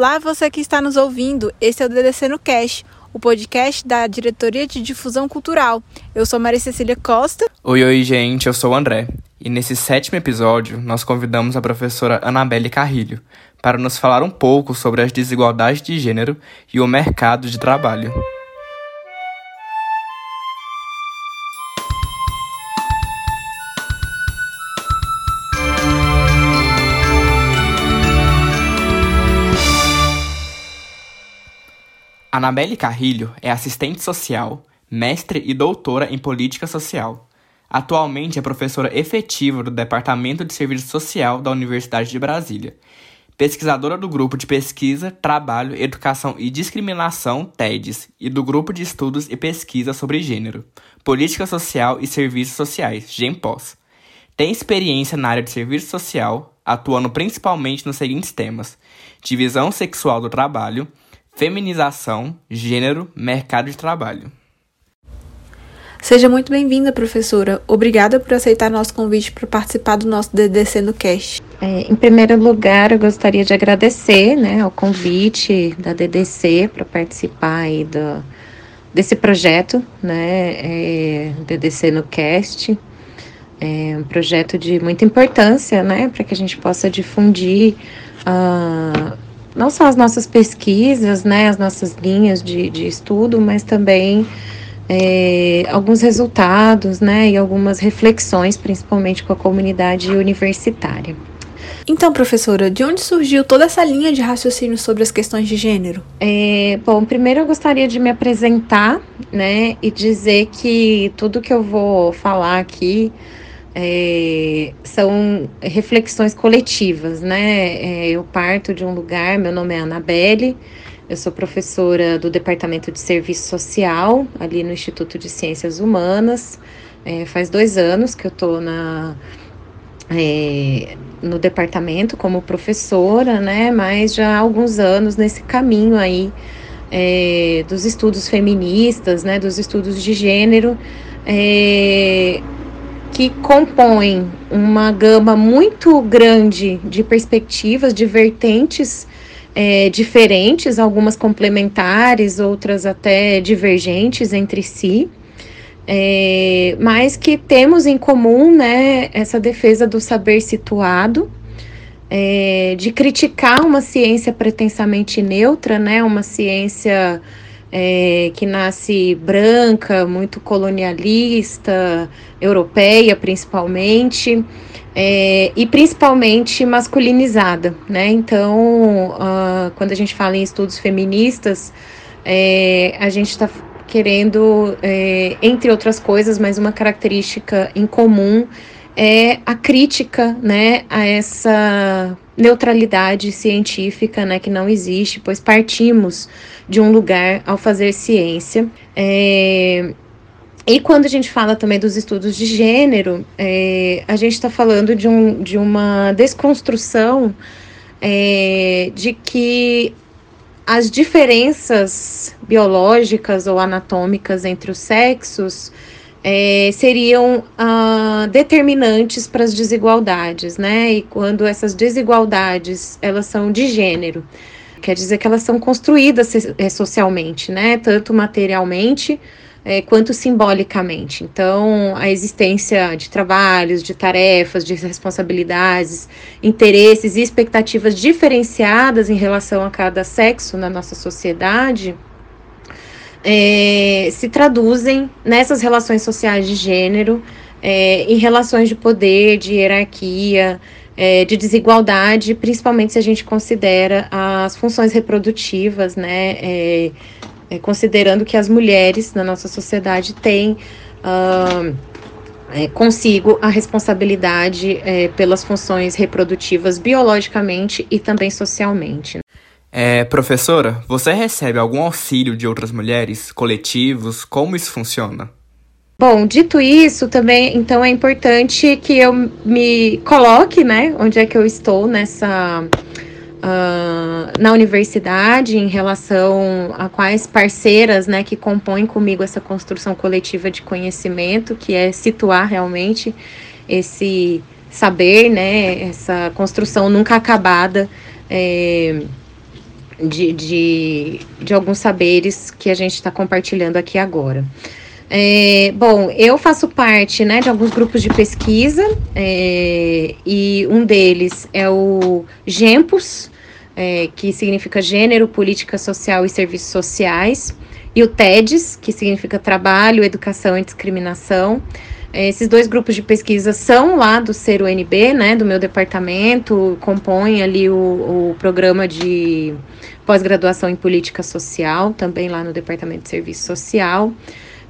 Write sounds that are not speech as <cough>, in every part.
Olá, você que está nos ouvindo. Esse é o DDC no Cash, o podcast da Diretoria de Difusão Cultural. Eu sou Maria Cecília Costa. Oi, oi, gente, eu sou o André. E nesse sétimo episódio, nós convidamos a professora Anabelle Carrilho para nos falar um pouco sobre as desigualdades de gênero e o mercado de trabalho. Anabelle Carrilho é assistente social, mestre e doutora em política social. Atualmente é professora efetiva do Departamento de Serviço Social da Universidade de Brasília, pesquisadora do Grupo de Pesquisa, Trabalho, Educação e Discriminação, TEDS, e do Grupo de Estudos e Pesquisa sobre Gênero, Política Social e Serviços Sociais, GEMPOS. Tem experiência na área de serviço social, atuando principalmente nos seguintes temas: divisão sexual do trabalho, feminização, gênero, mercado de trabalho. Seja muito bem-vinda, professora. Obrigada por aceitar nosso convite para participar do nosso DDC no Cast. É, em primeiro lugar, eu gostaria de agradecer né, ao convite da DDC para participar aí do, desse projeto, né, é, DDC no Cast. É um projeto de muita importância, né, para que a gente possa difundir uh, não só as nossas pesquisas, né, as nossas linhas de, de estudo, mas também é, alguns resultados, né, e algumas reflexões, principalmente com a comunidade universitária. Então, professora, de onde surgiu toda essa linha de raciocínio sobre as questões de gênero? É, bom, primeiro eu gostaria de me apresentar, né, e dizer que tudo que eu vou falar aqui é, são reflexões coletivas, né? É, eu parto de um lugar, meu nome é Anabelle, eu sou professora do Departamento de Serviço Social, ali no Instituto de Ciências Humanas. É, faz dois anos que eu estou na, é, no departamento como professora, né? Mas já há alguns anos nesse caminho aí é, dos estudos feministas, né? Dos estudos de gênero. É, que compõem uma gama muito grande de perspectivas, de vertentes é, diferentes, algumas complementares, outras até divergentes entre si, é, mas que temos em comum né, essa defesa do saber situado, é, de criticar uma ciência pretensamente neutra, né, uma ciência é, que nasce branca, muito colonialista, europeia principalmente, é, e principalmente masculinizada, né? Então, uh, quando a gente fala em estudos feministas, é, a gente está querendo, é, entre outras coisas, mas uma característica em comum é a crítica, né, a essa neutralidade científica, né, que não existe, pois partimos de um lugar ao fazer ciência. É, e quando a gente fala também dos estudos de gênero, é, a gente está falando de, um, de uma desconstrução é, de que as diferenças biológicas ou anatômicas entre os sexos é, seriam ah, determinantes para as desigualdades, né? E quando essas desigualdades elas são de gênero, quer dizer que elas são construídas é, socialmente, né? Tanto materialmente é, quanto simbolicamente. Então, a existência de trabalhos, de tarefas, de responsabilidades, interesses e expectativas diferenciadas em relação a cada sexo na nossa sociedade. É, se traduzem nessas relações sociais de gênero, é, em relações de poder, de hierarquia, é, de desigualdade, principalmente se a gente considera as funções reprodutivas, né, é, é, considerando que as mulheres na nossa sociedade têm uh, consigo a responsabilidade pelas funções reprodutivas biologicamente e também socialmente. É, professora, você recebe algum auxílio de outras mulheres, coletivos? Como isso funciona? Bom, dito isso, também, então é importante que eu me coloque, né, onde é que eu estou nessa uh, na universidade em relação a quais parceiras né, que compõem comigo essa construção coletiva de conhecimento, que é situar realmente esse saber, né, essa construção nunca acabada é, de, de, de alguns saberes que a gente está compartilhando aqui agora. É, bom, eu faço parte né, de alguns grupos de pesquisa é, e um deles é o GEMPOS, é, que significa Gênero, Política Social e Serviços Sociais, e o TEDS, que significa Trabalho, Educação e Discriminação. É, esses dois grupos de pesquisa são lá do Ser UNB, né, do meu departamento, compõem ali o, o programa de pós-graduação em Política Social, também lá no Departamento de Serviço Social.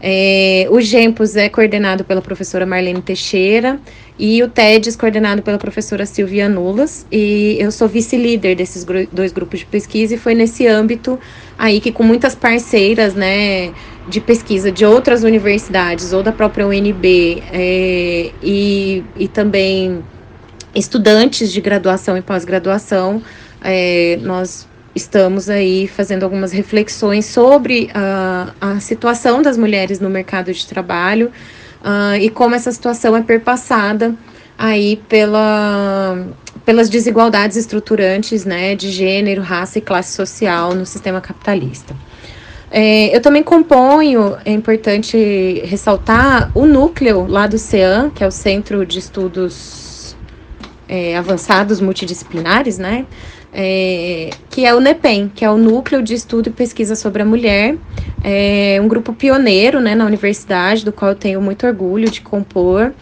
É, o GEMPOS é coordenado pela professora Marlene Teixeira e o TEDS coordenado pela professora Silvia Nulas. E eu sou vice-líder desses gru dois grupos de pesquisa e foi nesse âmbito aí que com muitas parceiras, né, de pesquisa de outras universidades ou da própria UNB é, e, e também estudantes de graduação e pós-graduação, é, nós estamos aí fazendo algumas reflexões sobre uh, a situação das mulheres no mercado de trabalho uh, e como essa situação é perpassada aí pela, pelas desigualdades estruturantes né, de gênero, raça e classe social no sistema capitalista. É, eu também componho, é importante ressaltar, o núcleo lá do CEAM, que é o Centro de Estudos é, Avançados Multidisciplinares, né? é, que é o NEPEM, que é o Núcleo de Estudo e Pesquisa sobre a Mulher, é um grupo pioneiro né, na universidade, do qual eu tenho muito orgulho de compor.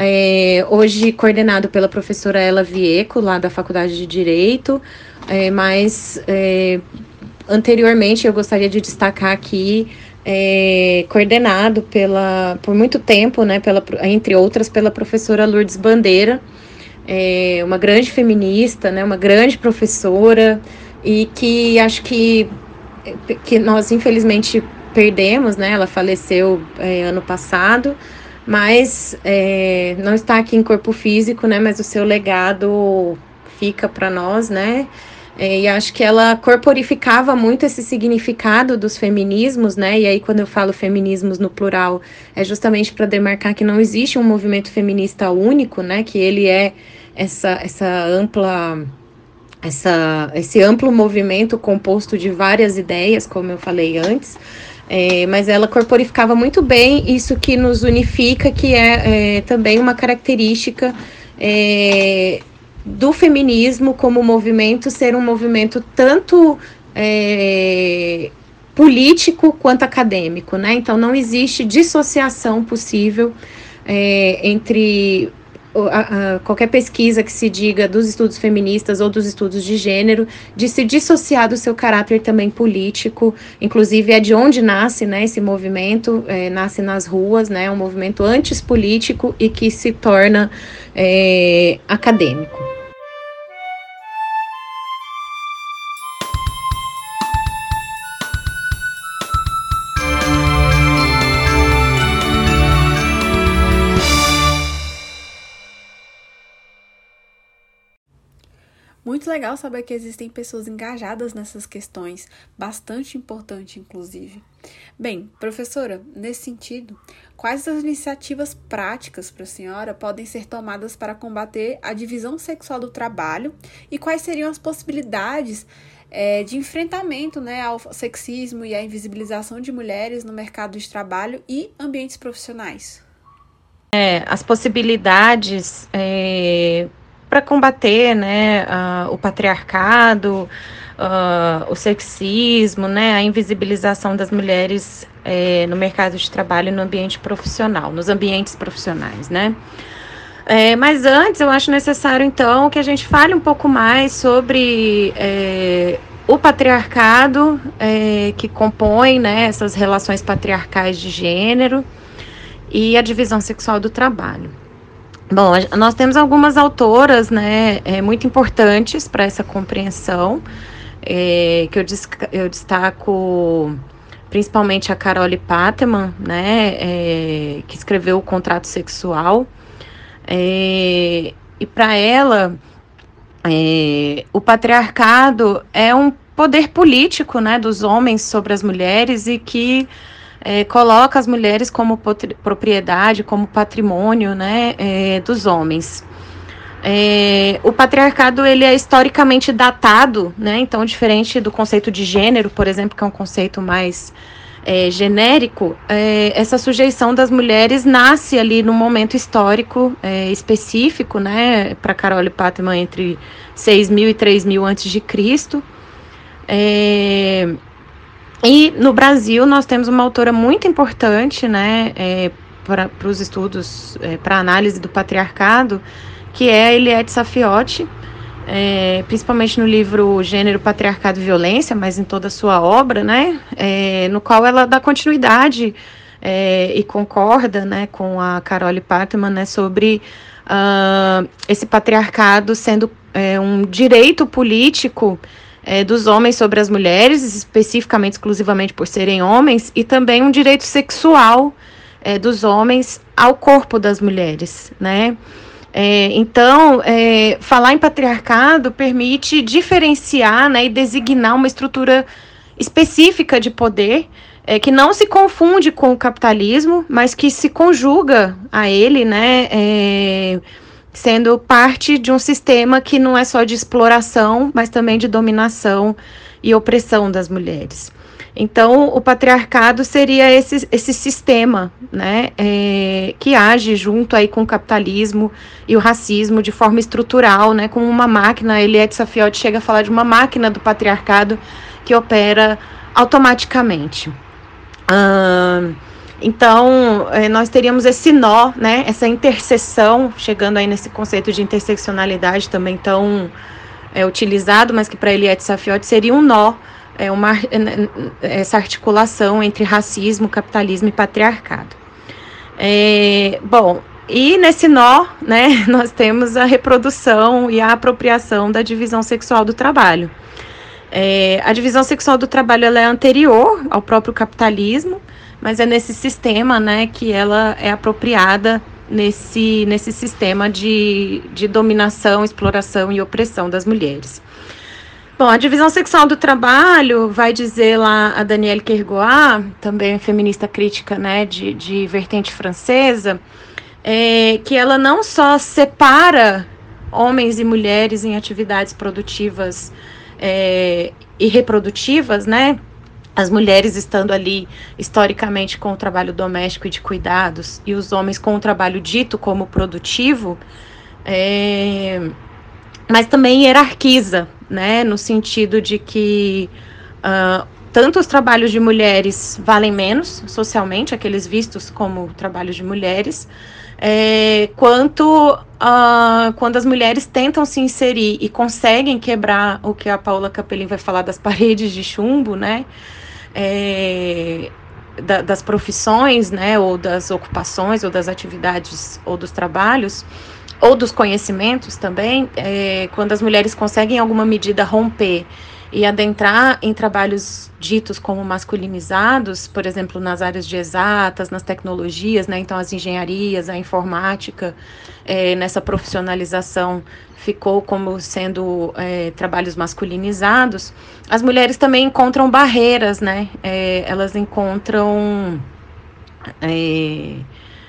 É, hoje coordenado pela professora Ela Vieco, lá da Faculdade de Direito, é, mas é, anteriormente eu gostaria de destacar aqui é, coordenado pela, por muito tempo, né, pela, entre outras, pela professora Lourdes Bandeira, é uma grande feminista, né, uma grande professora e que acho que, que nós infelizmente perdemos, né? Ela faleceu é, ano passado, mas é, não está aqui em corpo físico, né? Mas o seu legado fica para nós, né? É, e acho que ela corporificava muito esse significado dos feminismos, né? E aí, quando eu falo feminismos no plural, é justamente para demarcar que não existe um movimento feminista único, né? Que ele é essa, essa ampla essa, esse amplo movimento composto de várias ideias, como eu falei antes, é, mas ela corporificava muito bem isso que nos unifica, que é, é também uma característica é, do feminismo como movimento ser um movimento tanto é, político quanto acadêmico, né? Então não existe dissociação possível é, entre a, qualquer pesquisa que se diga dos estudos feministas ou dos estudos de gênero, de se dissociar do seu caráter também político, inclusive é de onde nasce né, esse movimento, é, nasce nas ruas, né, um movimento antes político e que se torna é, acadêmico. Legal saber que existem pessoas engajadas nessas questões, bastante importante, inclusive. Bem, professora, nesse sentido, quais as iniciativas práticas para a senhora podem ser tomadas para combater a divisão sexual do trabalho e quais seriam as possibilidades é, de enfrentamento né, ao sexismo e à invisibilização de mulheres no mercado de trabalho e ambientes profissionais? É, as possibilidades é, para combater né, uh, o patriarcado, uh, o sexismo, né, a invisibilização das mulheres é, no mercado de trabalho e no ambiente profissional, nos ambientes profissionais, né? É, mas antes, eu acho necessário, então, que a gente fale um pouco mais sobre é, o patriarcado que compõe né, essas relações patriarcais de gênero e a divisão sexual do trabalho. Bom, nós temos algumas autoras, né, é, muito importantes para essa compreensão, é, que eu, eu, destaco principalmente a Carole Pateman, né, é, que escreveu o Contrato Sexual, é, e para ela, é, o patriarcado é um poder político, né, dos homens sobre as mulheres e que é, coloca as mulheres como propriedade, como patrimônio né, é, dos homens. É, o patriarcado ele é historicamente datado, né? Então, diferente do conceito de gênero, por exemplo, que é um conceito mais é, genérico, é, essa sujeição das mulheres nasce ali num momento histórico é, específico, né? Para Carole Patman entre 6 mil e 3 mil antes de Cristo. É, e no Brasil nós temos uma autora muito importante, né? É, para os estudos, para análise do patriarcado, que é a Eliette Safiotti, é, principalmente no livro Gênero, Patriarcado e Violência, mas em toda a sua obra, né, é, no qual ela dá continuidade é, e concorda né, com a Carole Patman né, sobre uh, esse patriarcado sendo é, um direito político é, dos homens sobre as mulheres, especificamente, exclusivamente por serem homens, e também um direito sexual é, dos homens ao corpo das mulheres, né? É, então, é, falar em patriarcado permite diferenciar né, e designar uma estrutura específica de poder é, que não se confunde com o capitalismo, mas que se conjuga a ele, né, é, sendo parte de um sistema que não é só de exploração, mas também de dominação e opressão das mulheres. Então, o patriarcado seria esse, esse sistema né, é, que age junto aí com o capitalismo e o racismo de forma estrutural, né, com uma máquina. Eliette Safiotti chega a falar de uma máquina do patriarcado que opera automaticamente. Então, é, nós teríamos esse nó, né, essa interseção, chegando aí nesse conceito de interseccionalidade também tão é, utilizado, mas que para Eliette Safiotti seria um nó é uma, essa articulação entre racismo, capitalismo e patriarcado. É, bom, e nesse nó, né, <laughs> nós temos a reprodução e a apropriação da divisão sexual do trabalho. É, a divisão sexual do trabalho é anterior ao próprio capitalismo, mas é nesse sistema né, que ela é apropriada nesse, nesse sistema de, de dominação, exploração e opressão das mulheres. Bom, a divisão sexual do trabalho, vai dizer lá a Danielle Kergoat, também feminista crítica né, de, de vertente francesa, é, que ela não só separa homens e mulheres em atividades produtivas é, e reprodutivas, né? As mulheres estando ali historicamente com o trabalho doméstico e de cuidados, e os homens com o trabalho dito como produtivo, é, mas também hierarquiza né, no sentido de que uh, tanto os trabalhos de mulheres valem menos socialmente, aqueles vistos como trabalhos de mulheres, é, quanto uh, quando as mulheres tentam se inserir e conseguem quebrar o que a Paula Capelin vai falar das <laughs> paredes de chumbo, né? É, da, das profissões, né, ou das ocupações, ou das atividades, ou dos trabalhos, ou dos conhecimentos também, é, quando as mulheres conseguem em alguma medida romper e adentrar em trabalhos ditos como masculinizados, por exemplo, nas áreas de exatas, nas tecnologias, né? Então, as engenharias, a informática, é, nessa profissionalização ficou como sendo é, trabalhos masculinizados. As mulheres também encontram barreiras, né? É, elas encontram é,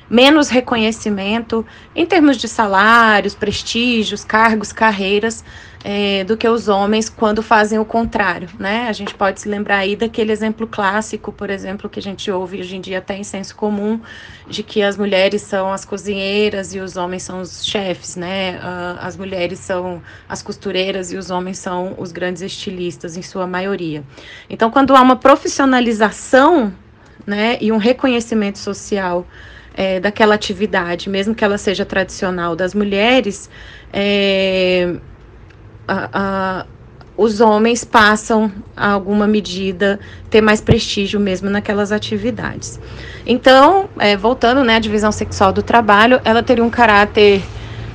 menos reconhecimento em termos de salários, prestígios, cargos, carreiras, é, do que os homens quando fazem o contrário, né? A gente pode se lembrar aí daquele exemplo clássico, por exemplo, que a gente ouve hoje em dia até em senso comum, de que as mulheres são as cozinheiras e os homens são os chefes, né? Uh, as mulheres são as costureiras e os homens são os grandes estilistas, em sua maioria. Então, quando há uma profissionalização, né, e um reconhecimento social é, daquela atividade, mesmo que ela seja tradicional das mulheres, é, a, os homens passam, a alguma medida, ter mais prestígio mesmo naquelas atividades. Então, é, voltando né, à divisão sexual do trabalho, ela teria um caráter,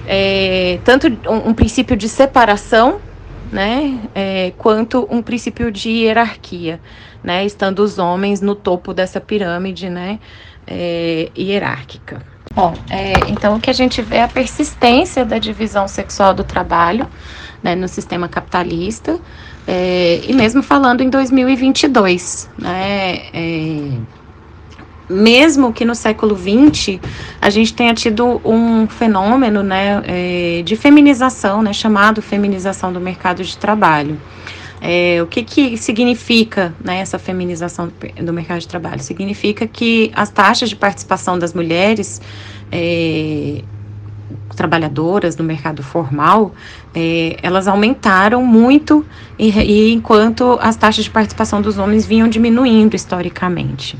é, tanto um, um, princípio de separação, né, é, quanto um princípio de hierarquia, né, estando os homens no topo dessa pirâmide, né, é, hierárquica. Bom, é, então o que a gente vê é a persistência da divisão sexual do trabalho né, no sistema capitalista, é, e mesmo falando em 2022, né, é, mesmo que no século XX a gente tenha tido um fenômeno né, é, de feminização, né, chamado feminização do mercado de trabalho. É, o que, que significa né, essa feminização do mercado de trabalho? Significa que as taxas de participação das mulheres é, trabalhadoras no mercado formal, é, elas aumentaram muito e, e enquanto as taxas de participação dos homens vinham diminuindo historicamente.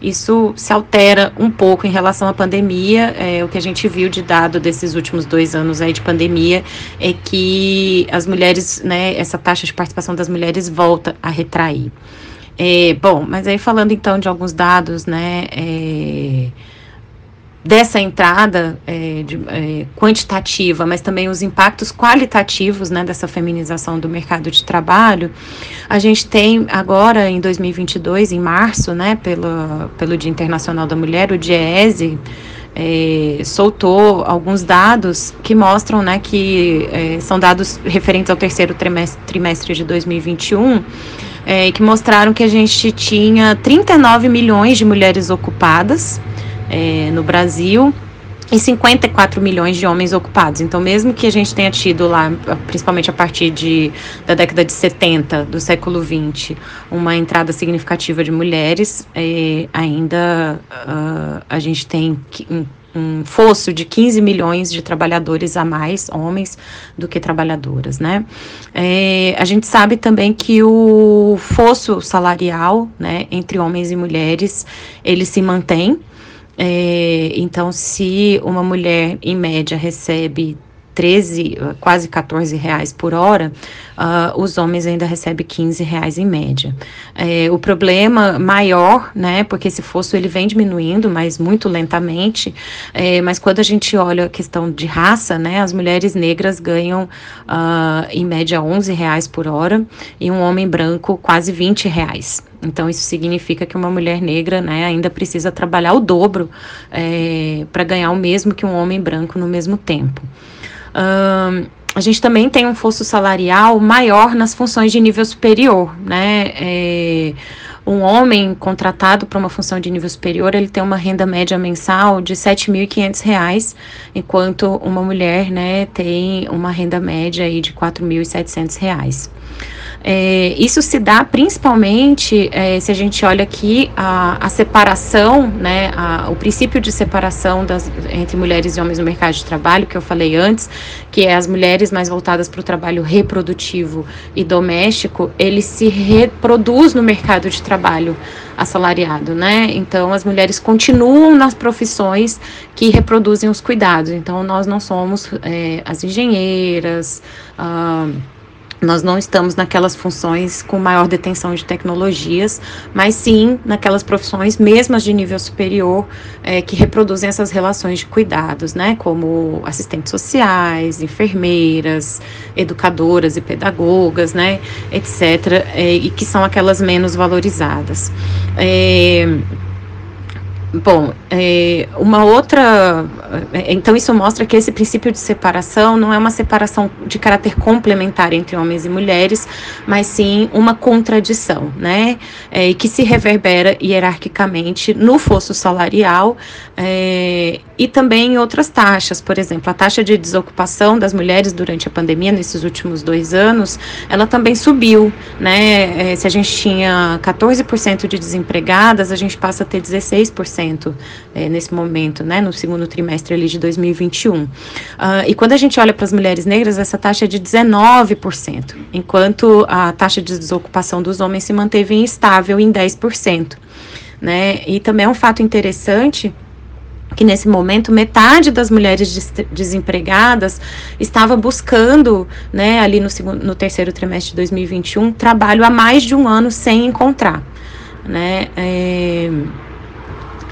Isso se altera um pouco em relação à pandemia. É, o que a gente viu de dado desses últimos dois anos aí de pandemia é que as mulheres, né, essa taxa de participação das mulheres volta a retrair. É, bom, mas aí falando então de alguns dados, né, é, dessa entrada é, de, é, quantitativa, mas também os impactos qualitativos né, dessa feminização do mercado de trabalho, a gente tem agora em 2022, em março, né, pelo, pelo Dia Internacional da Mulher, o DIEESE, é, soltou alguns dados que mostram né, que é, são dados referentes ao terceiro trimestre, trimestre de 2021, é, que mostraram que a gente tinha 39 milhões de mulheres ocupadas, é, no Brasil e 54 milhões de homens ocupados. Então, mesmo que a gente tenha tido lá, principalmente a partir de, da década de 70 do século 20, uma entrada significativa de mulheres, é, ainda uh, a gente tem um, um fosso de 15 milhões de trabalhadores a mais, homens, do que trabalhadoras, né? É, a gente sabe também que o fosso salarial, né, entre homens e mulheres, ele se mantém, é, então, se uma mulher, em média, recebe 13, quase 14 reais por hora, uh, os homens ainda recebem 15 reais em média. É, o problema maior, né, porque esse fosso ele vem diminuindo, mas muito lentamente, é, mas quando a gente olha a questão de raça, né, as mulheres negras ganham uh, em média 11 reais por hora e um homem branco quase 20 reais. Então, isso significa que uma mulher negra né, ainda precisa trabalhar o dobro é, para ganhar o mesmo que um homem branco no mesmo tempo. A gente também tem um fosso salarial maior nas funções de nível superior, né? É, um homem contratado para uma função de nível superior, ele tem uma renda média mensal de R$ 7.500, enquanto uma mulher, né, tem uma renda média aí de R$ 4.700. É, isso se dá principalmente é, se a gente olha aqui a, a separação, né, a, o princípio de separação das, entre mulheres e homens no mercado de trabalho, que eu falei antes, que é as mulheres mais voltadas para o trabalho reprodutivo e doméstico, ele se reproduz no mercado de trabalho assalariado, né? Então as mulheres continuam nas profissões que reproduzem os cuidados. Então nós não somos é, as engenheiras. Ah, nós não estamos naquelas funções com maior detenção de tecnologias, mas sim naquelas profissões, mesmo as de nível superior, é, que reproduzem essas relações de cuidados, né? Como assistentes sociais, enfermeiras, educadoras e pedagogas, né? Etc. É, e que são aquelas menos valorizadas. É, Bom, é, uma outra. É, então, isso mostra que esse princípio de separação não é uma separação de caráter complementar entre homens e mulheres, mas sim uma contradição, né? É, que se reverbera hierarquicamente no fosso salarial é, e também em outras taxas. Por exemplo, a taxa de desocupação das mulheres durante a pandemia, nesses últimos dois anos, ela também subiu, né? É, se a gente tinha 14% de desempregadas, a gente passa a ter 16% é, nesse momento, né, no segundo trimestre ali de 2021. Uh, ah, e quando a gente olha para as mulheres negras, essa taxa é de 19%, enquanto a taxa de desocupação dos homens se manteve instável em 10%. Né? E também é um fato interessante que nesse momento metade das mulheres des desempregadas estava buscando, né, ali no, segundo, no terceiro trimestre de 2021, trabalho há mais de um ano sem encontrar, né, é,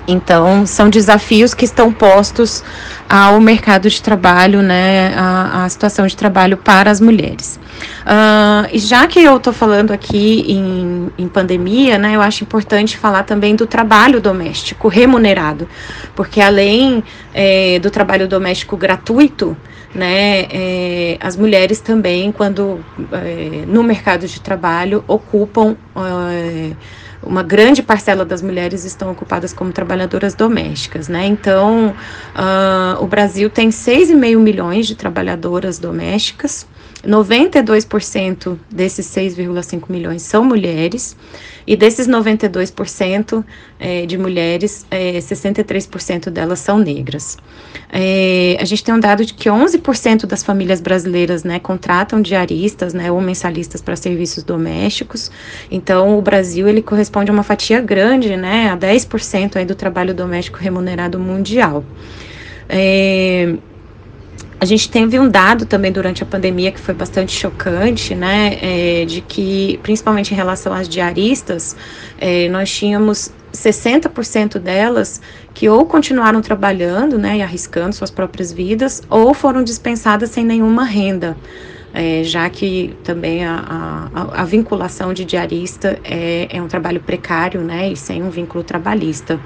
então, são desafios que estão postos ao mercado de trabalho, né, a situação de trabalho para as mulheres. Uh, e já que eu estou falando aqui em, em pandemia, né, eu acho importante falar também do trabalho doméstico remunerado, porque além é, do trabalho doméstico gratuito, né, é, as mulheres também, quando é, no mercado de trabalho, ocupam. Uma grande parcela das mulheres estão ocupadas como trabalhadoras domésticas, né? Então, uh, o Brasil tem 6,5 milhões de trabalhadoras domésticas, 92% desses 6,5 milhões são mulheres, e desses 92% é, de mulheres, é, 63% delas são negras. É, a gente tem um dado de que 11% das famílias brasileiras né, contratam diaristas né, ou mensalistas para serviços domésticos. Então, o Brasil ele corresponde a uma fatia grande, né, a 10% aí do trabalho doméstico remunerado mundial. É, a gente teve um dado também durante a pandemia que foi bastante chocante, né? É, de que, principalmente em relação às diaristas, é, nós tínhamos 60% delas que ou continuaram trabalhando, né, e arriscando suas próprias vidas, ou foram dispensadas sem nenhuma renda. É, já que também a, a, a, vinculação de diarista é, é um trabalho precário, né, e sem um vínculo trabalhista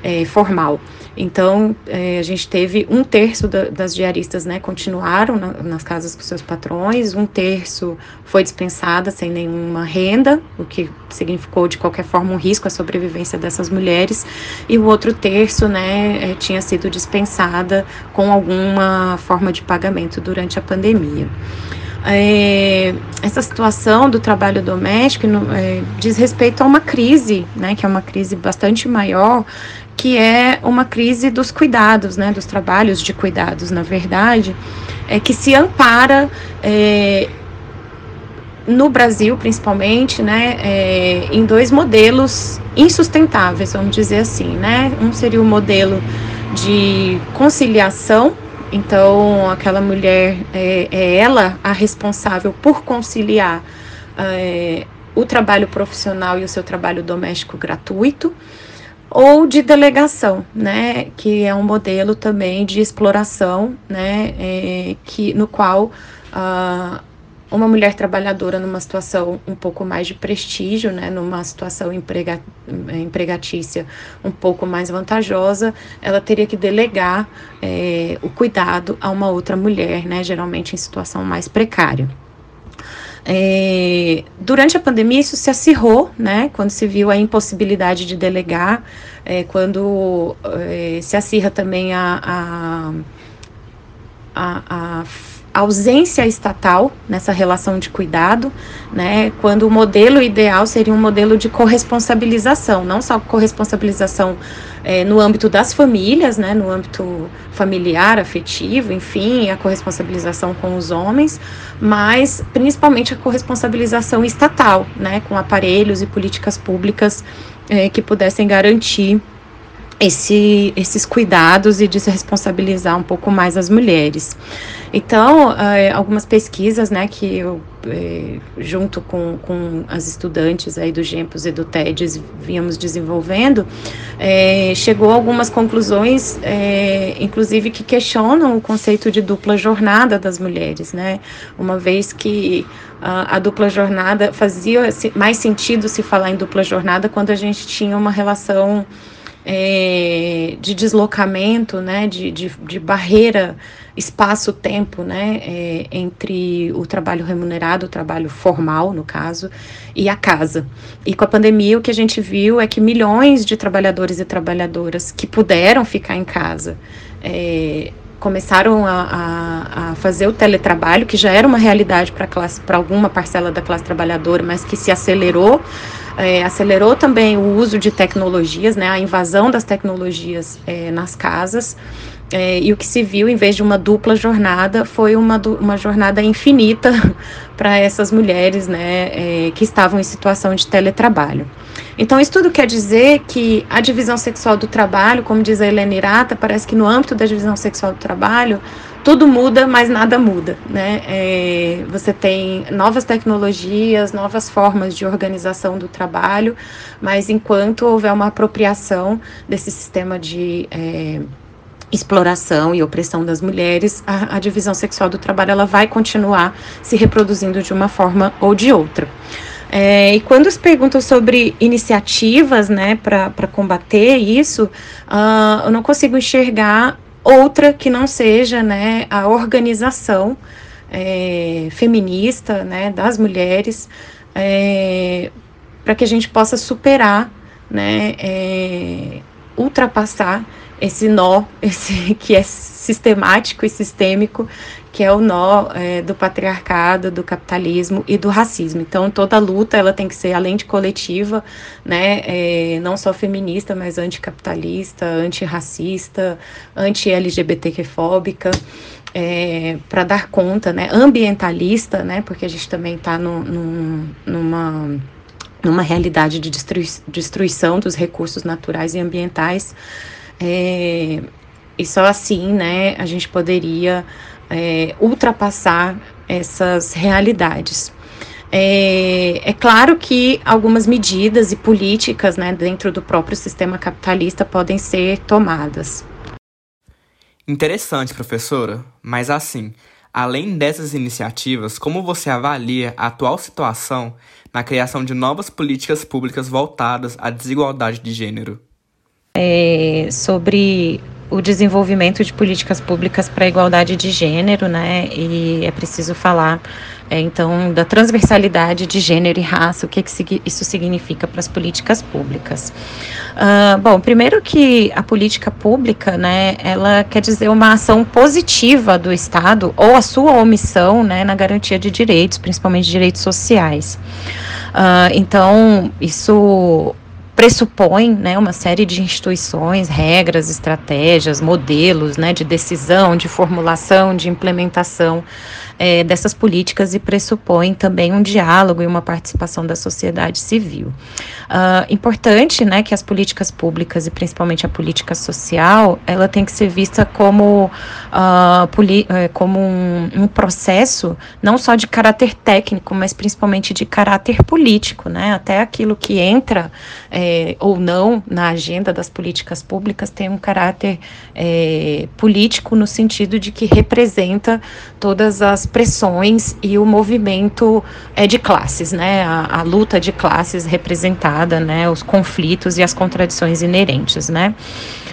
é, formal. Então, é, a gente teve um terço da, das diaristas, né, continuaram na, nas casas com seus patrões, um terço foi dispensada sem nenhuma renda, o que significou de qualquer forma um risco à sobrevivência dessas mulheres, e o outro terço, né, é, tinha sido dispensada com alguma forma de pagamento durante a pandemia. É, essa situação do trabalho doméstico é, diz respeito a uma crise, né, que é uma crise bastante maior, que é uma crise dos cuidados, né, dos trabalhos de cuidados, na verdade, é que se ampara é, no Brasil, principalmente, né, é, em dois modelos insustentáveis, vamos dizer assim, né? Um seria o modelo de conciliação, então aquela mulher é, é ela a responsável por conciliar é, o trabalho profissional e o seu trabalho doméstico gratuito ou de delegação, né, que é um modelo também de exploração, né, é, que no qual uh, uma mulher trabalhadora numa situação um pouco mais de prestígio, né, numa situação emprega, empregatícia um pouco mais vantajosa, ela teria que delegar é, o cuidado a uma outra mulher, né, geralmente em situação mais precária. É, durante a pandemia, isso se acirrou, né? Quando se viu a impossibilidade de delegar, é, quando é, se acirra também a, a, a, a ausência estatal nessa relação de cuidado, né, quando o modelo ideal seria um modelo de corresponsabilização, não só corresponsabilização é, no âmbito das famílias, né, no âmbito familiar, afetivo, enfim, a corresponsabilização com os homens, mas principalmente a corresponsabilização estatal, né, com aparelhos e políticas públicas é, que pudessem garantir esse, esses cuidados e de se responsabilizar um pouco mais as mulheres. Então, é, algumas pesquisas, né, que eu, é, junto com, com as estudantes aí do GEMPOS e do TEDS, vínhamos desenvolvendo, é, chegou a algumas conclusões, é, inclusive que questionam o conceito de dupla jornada das mulheres, né, uma vez que a, a dupla jornada fazia mais sentido se falar em dupla jornada quando a gente tinha uma relação é, de deslocamento, né, de, de, de barreira espaço-tempo, né, é, entre o trabalho remunerado, o trabalho formal, no caso, e a casa. E com a pandemia, o que a gente viu é que milhões de trabalhadores e trabalhadoras que puderam ficar em casa é, começaram a, a, a, fazer o teletrabalho, que já era uma realidade para alguma parcela da classe trabalhadora, mas que se acelerou é, acelerou também o uso de tecnologias, né, a invasão das tecnologias é, nas casas. É, e o que se viu, em vez de uma dupla jornada, foi uma, uma jornada infinita <laughs> para essas mulheres né, é, que estavam em situação de teletrabalho. Então, isso tudo quer dizer que a divisão sexual do trabalho, como diz a Helena Irata, parece que no âmbito da divisão sexual do trabalho, tudo muda, mas nada muda, né? É, você tem novas tecnologias, novas formas de organização do trabalho, mas enquanto houver uma apropriação desse sistema de é, exploração e opressão das mulheres, a, a divisão sexual do trabalho ela vai continuar se reproduzindo de uma forma ou de outra. É, e quando se perguntam sobre iniciativas né, para combater isso, uh, eu não consigo enxergar outra que não seja né, a organização é, feminista né, das mulheres é, para que a gente possa superar, né, é, ultrapassar esse nó, <laughs> esse que é sistemático e sistêmico, que é o nó é, do patriarcado, do capitalismo e do racismo. Então, toda luta ela tem que ser, além de coletiva, né, é, não só feminista, mas anticapitalista, antirracista, anti-LGBTQ-fóbica, é, para dar conta, né, ambientalista, né, porque a gente também está numa numa realidade de destrui destruição dos recursos naturais e ambientais. É, e só assim, né, a gente poderia é, ultrapassar essas realidades. É, é, claro que algumas medidas e políticas né, dentro do próprio sistema capitalista podem ser tomadas. Interessante, professora, mas assim, além dessas iniciativas, como você avalia a atual situação na criação de novas políticas públicas voltadas à desigualdade de gênero? É, sobre o desenvolvimento de políticas públicas para a igualdade de gênero, né? E é preciso falar, é, então, da transversalidade de gênero e raça, o que, que isso significa para as políticas públicas. Uh, bom, primeiro que a política pública, né, ela quer dizer uma ação positiva do Estado ou a sua omissão, né, na garantia de direitos, principalmente direitos sociais. Uh, então, isso pressupõe né, uma série de instituições, regras, estratégias, modelos né, de decisão, de formulação, de implementação é, dessas políticas e pressupõe também um diálogo e uma participação da sociedade civil. Uh, importante né, que as políticas públicas e principalmente a política social, ela tem que ser vista como, uh, como um, um, processo não só de caráter técnico, mas principalmente de caráter político, né? Até aquilo que entra é, ou não na agenda das políticas públicas tem um caráter é, político no sentido de que representa todas as pressões e o movimento é, de classes, né? A, a, luta de classes representada, né? Os conflitos e as contradições inerentes, né?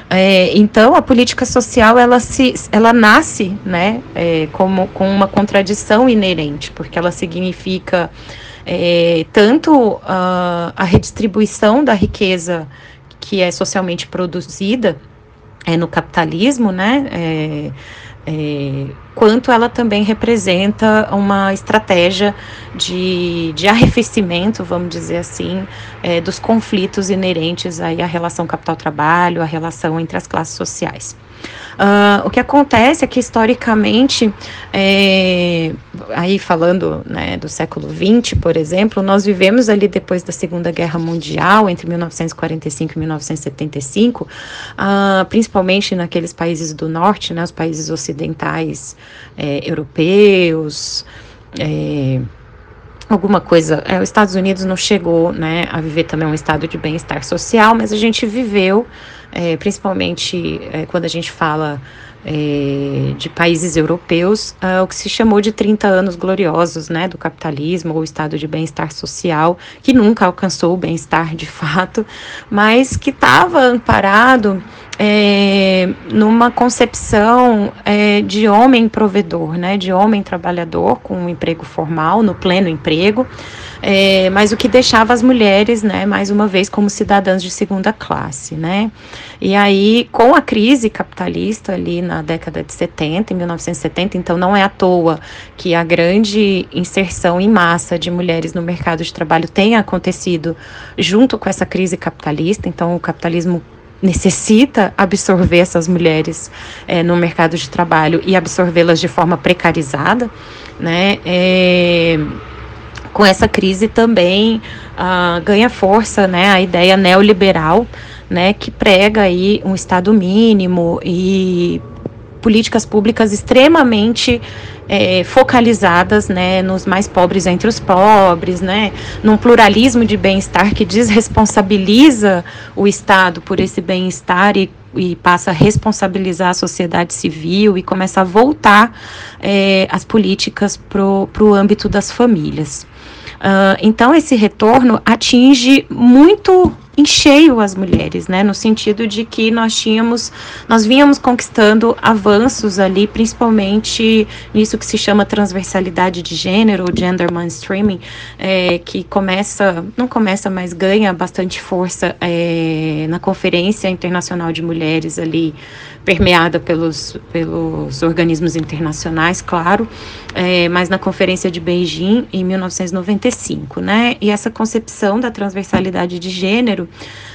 É, então a política social ela se ela nasce né é, como com uma contradição inerente porque ela significa é, tanto uh, a redistribuição da riqueza que é socialmente produzida é, no capitalismo né é, é, quanto ela também representa uma estratégia de, de arrefecimento, vamos dizer assim, é, dos conflitos inerentes aí à relação capital-trabalho, à relação entre as classes sociais. Uh, o que acontece é que historicamente, é, aí falando né, do século XX, por exemplo, nós vivemos ali depois da Segunda Guerra Mundial, entre 1945 e 1975, uh, principalmente naqueles países do norte, né, os países ocidentais é, europeus, é, alguma coisa. É, os Estados Unidos não chegou né, a viver também um estado de bem-estar social, mas a gente viveu é, principalmente é, quando a gente fala é, de países europeus, é, o que se chamou de 30 anos gloriosos né, do capitalismo ou estado de bem-estar social, que nunca alcançou o bem-estar de fato, mas que estava amparado é, numa concepção é, de homem provedor, né, de homem trabalhador com um emprego formal, no pleno emprego, é, mas o que deixava as mulheres, né, mais uma vez, como cidadãs de segunda classe, né. E aí, com a crise capitalista ali na década de 70, em 1970, então não é à toa que a grande inserção em massa de mulheres no mercado de trabalho tenha acontecido junto com essa crise capitalista, então o capitalismo necessita absorver essas mulheres é, no mercado de trabalho e absorvê-las de forma precarizada, né? É, com essa crise também uh, ganha força, né, a ideia neoliberal, né, que prega aí um estado mínimo e políticas públicas extremamente é, focalizadas né, nos mais pobres entre os pobres, né, num pluralismo de bem-estar que desresponsabiliza o Estado por esse bem-estar e, e, passa a responsabilizar a sociedade civil e começa a voltar é, as políticas para o âmbito das famílias. Uh, então, esse retorno atinge muito em cheio as mulheres, né, no sentido de que nós tínhamos, nós vínhamos conquistando avanços ali, principalmente nisso que se chama transversalidade de gênero, ou gender mainstreaming, é, que começa, não começa, mas ganha bastante força é, na Conferência Internacional de Mulheres ali permeada pelos, pelos organismos internacionais, claro, é, mas na Conferência de Beijing em 1995, né? E essa concepção da transversalidade de gênero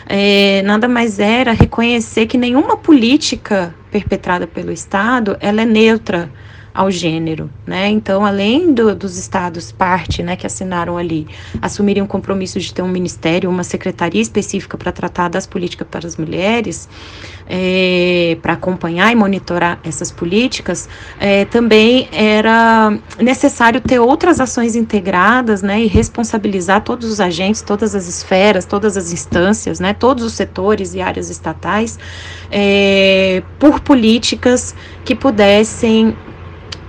é, nada mais era reconhecer que nenhuma política perpetrada pelo Estado ela é neutra ao gênero, né? Então, além do, dos estados parte, né, que assinaram ali, assumirem o compromisso de ter um ministério, uma secretaria específica para tratar das políticas para as mulheres, é, para acompanhar e monitorar essas políticas, é, também era necessário ter outras ações integradas, né, e responsabilizar todos os agentes, todas as esferas, todas as instâncias, né, todos os setores e áreas estatais, é, por políticas que pudessem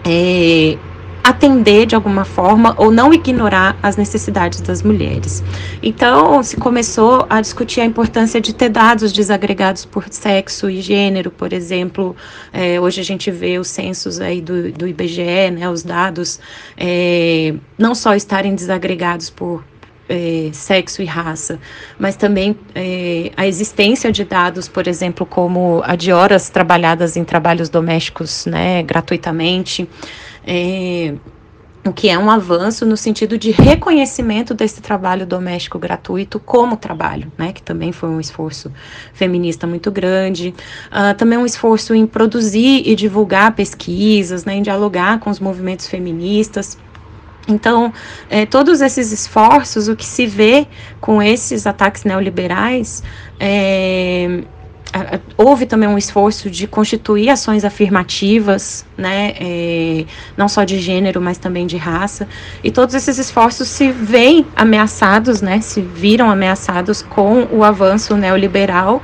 é, atender de alguma forma ou não ignorar as necessidades das mulheres. Então, se começou a discutir a importância de ter dados desagregados por sexo e gênero, por exemplo. É, hoje a gente vê os censos aí do, do IBGE, né, os dados é, não só estarem desagregados por é, sexo e raça, mas também é, a existência de dados, por exemplo, como a de horas trabalhadas em trabalhos domésticos, né, gratuitamente, é, o que é um avanço no sentido de reconhecimento desse trabalho doméstico gratuito como trabalho, né, que também foi um esforço feminista muito grande, uh, também um esforço em produzir e divulgar pesquisas, né, em dialogar com os movimentos feministas. Então, é, todos esses esforços, o que se vê com esses ataques neoliberais, é, houve também um esforço de constituir ações afirmativas, né, é, não só de gênero, mas também de raça, e todos esses esforços se veem ameaçados, né, se viram ameaçados com o avanço neoliberal,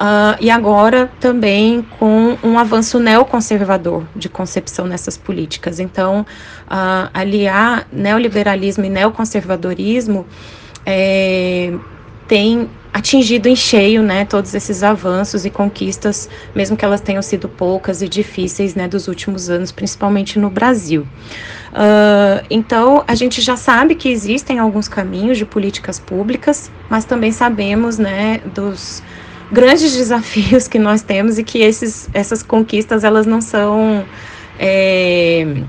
Uh, e agora também com um avanço neoconservador de concepção nessas políticas. Então, uh, aliar neoliberalismo e neoconservadorismo é, tem atingido em cheio, né, todos esses avanços e conquistas, mesmo que elas tenham sido poucas e difíceis, né, dos últimos anos, principalmente no Brasil. Uh, então, a gente já sabe que existem alguns caminhos de políticas públicas, mas também sabemos, né, dos grandes desafios que nós temos e que esses, essas conquistas elas não são é,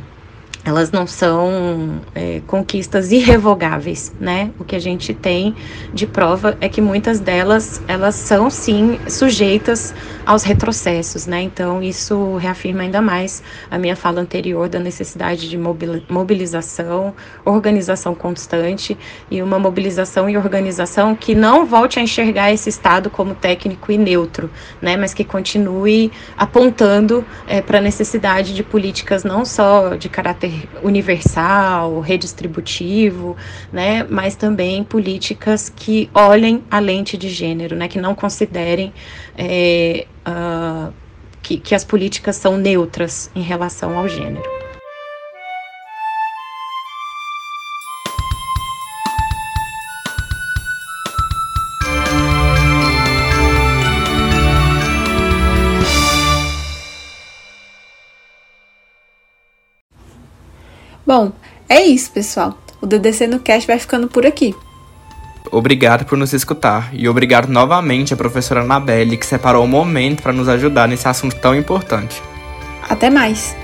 elas não são é, conquistas irrevogáveis, né? O que a gente tem de prova é que muitas delas elas são sim sujeitas aos retrocessos, né? Então isso reafirma ainda mais a minha fala anterior da necessidade de mobilização, organização constante e uma mobilização e organização que não volte a enxergar esse estado como técnico e neutro, né? Mas que continue apontando é, para a necessidade de políticas não só de caráter universal, redistributivo, né, mas também políticas que olhem a lente de gênero, né, que não considerem é, uh, que, que as políticas são neutras em relação ao gênero. Bom, é isso, pessoal. O DDC no Cast vai ficando por aqui. Obrigado por nos escutar e obrigado novamente à professora Anabelle que separou o um momento para nos ajudar nesse assunto tão importante. Até mais.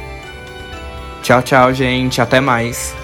Tchau, tchau, gente. Até mais.